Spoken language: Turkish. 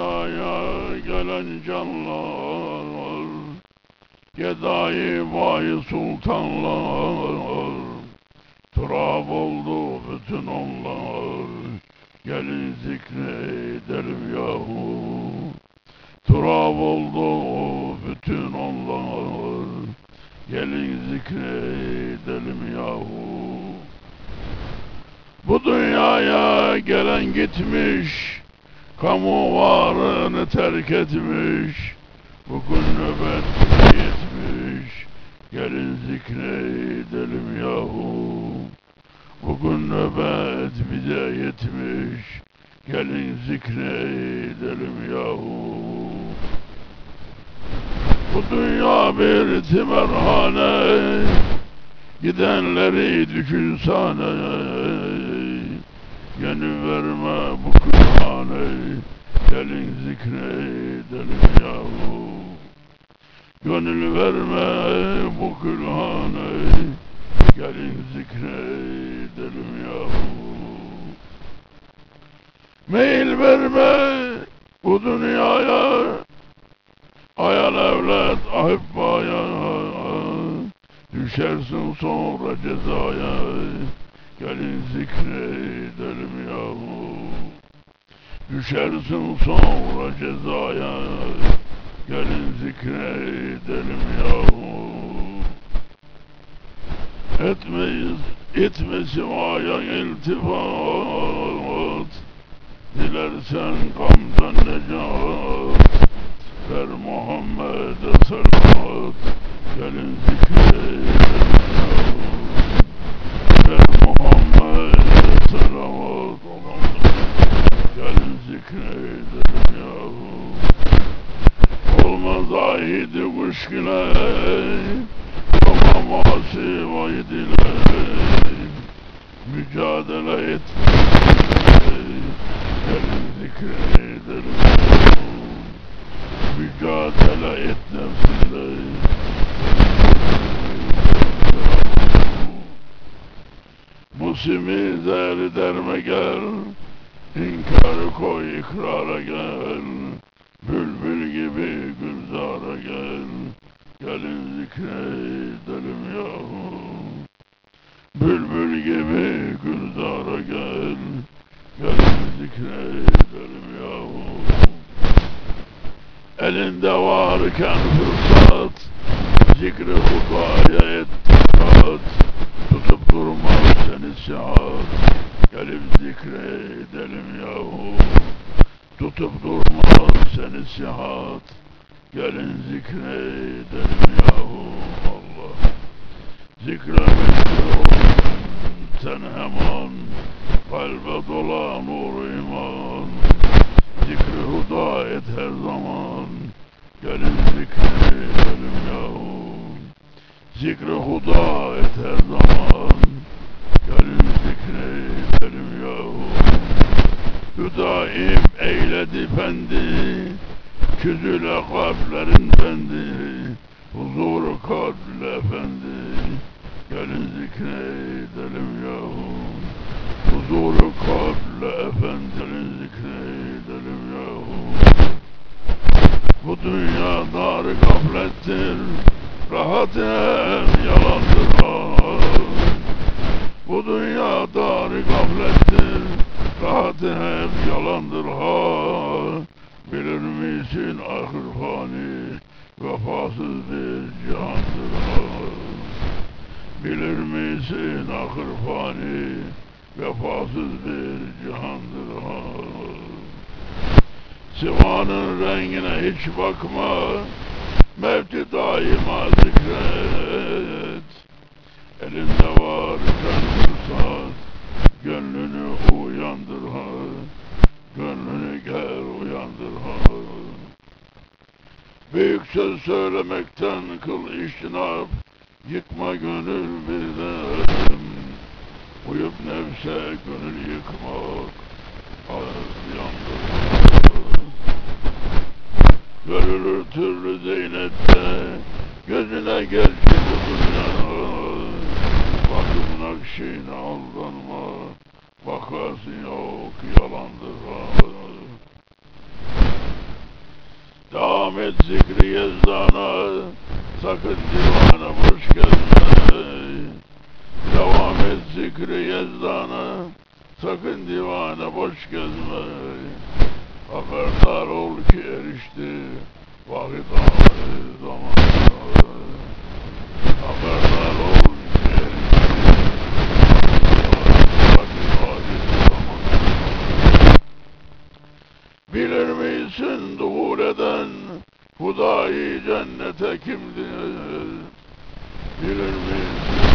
dünyaya gelen canlar Gedai bayi sultanlar Turab oldu bütün onlar. Gelin zikredelim yahu. Turab oldu bütün onlar. Gelin zikredelim yahu. Bu dünyaya gelen gitmiş Kamu varını terk etmiş. Bugün nöbet yetmiş. Gelin zikredelim yahu. Bugün nöbet bize yetmiş. Gelin zikredelim yahu. Bu dünya bir timerhane Gidenleri düşünsene Yeni verme bu kırhane Gelin zikredelim yahu. Gönül verme bu kırhane Gelin zikredelim yahu. Meyil verme bu dünyaya Ayal evlat ahibbaya Düşersin sonra cezaya. Gelin yahu Düşersin sonra cezaya. Gelin zikredelim yahu. Etmeyiz, etme simaya iltifat. Dilersen gamdan necat. Ver Muhammed'e salat Gelin zikredelim yahu. Ver Muhammed'e salat Gelin zikredelim yahu Ahidi kuşkile Ama masi vaydile Mücadele et Gelin zikredelim yahu Mücadele et nefsinle Musimi zehri derme gel İnkarı koy ikrara gel Bülbül gibi gülzara gel Gelin zikredelim yahu Bülbül gibi gülzara gel. Gelin zikredelim yahu Elinde varken fırsat. Zikri hudaya ettikat. Tutup durmaz seni saat Gelip zikredelim yahu Tutup durmaz seni sihat Gelin zikredelim yahu Allah. Olsun sen hemen Kalbe dola nur iman. Zikri huda et her zaman. Gelin zikredelim yahu Zikri huda et her zaman. Gelin zikredelim yahu Hüdaim eyledi fendi Küzüle kalplerin fendi Huzuru kalple efendi Gelin zikredelim yahu. Huzuru kalple efendi Gelin zikredelim yahu. Bu dünya dar gaflettir Rahat yalandır. Ha Bu dünya dar gaflettir Rahat yalandır. ha misin ahir fani Vefasız bir cihandır ha Bilir misin ahir fani Vefasız bir cihandır ha Sivanın rengine hiç bakma Mevti daima zikret Elinde var fırsat Gönlünü uyandır ha Gönlünü gel uyandır ha Büyük söz söylemekten kıl iştinap Yıkma gönül birden. Uyup nefse gönül yıkmak Ağız yandırmak. Görülür türlü zeynette Gözüne bu dünya Bakım nakşine aldanma Vakası yok yalandır Devam et zikri yezdana Sakın divana boş gezme Devam et zikri yezdana Sakın divana boş gezme Haberdar ol ki erişti Vakit ağrı zamanı. Haberdar ol ki erişti Vakit ağrı zamanı. Bilir misin duhul eden Hudayi cennete kimdir? Bilir eden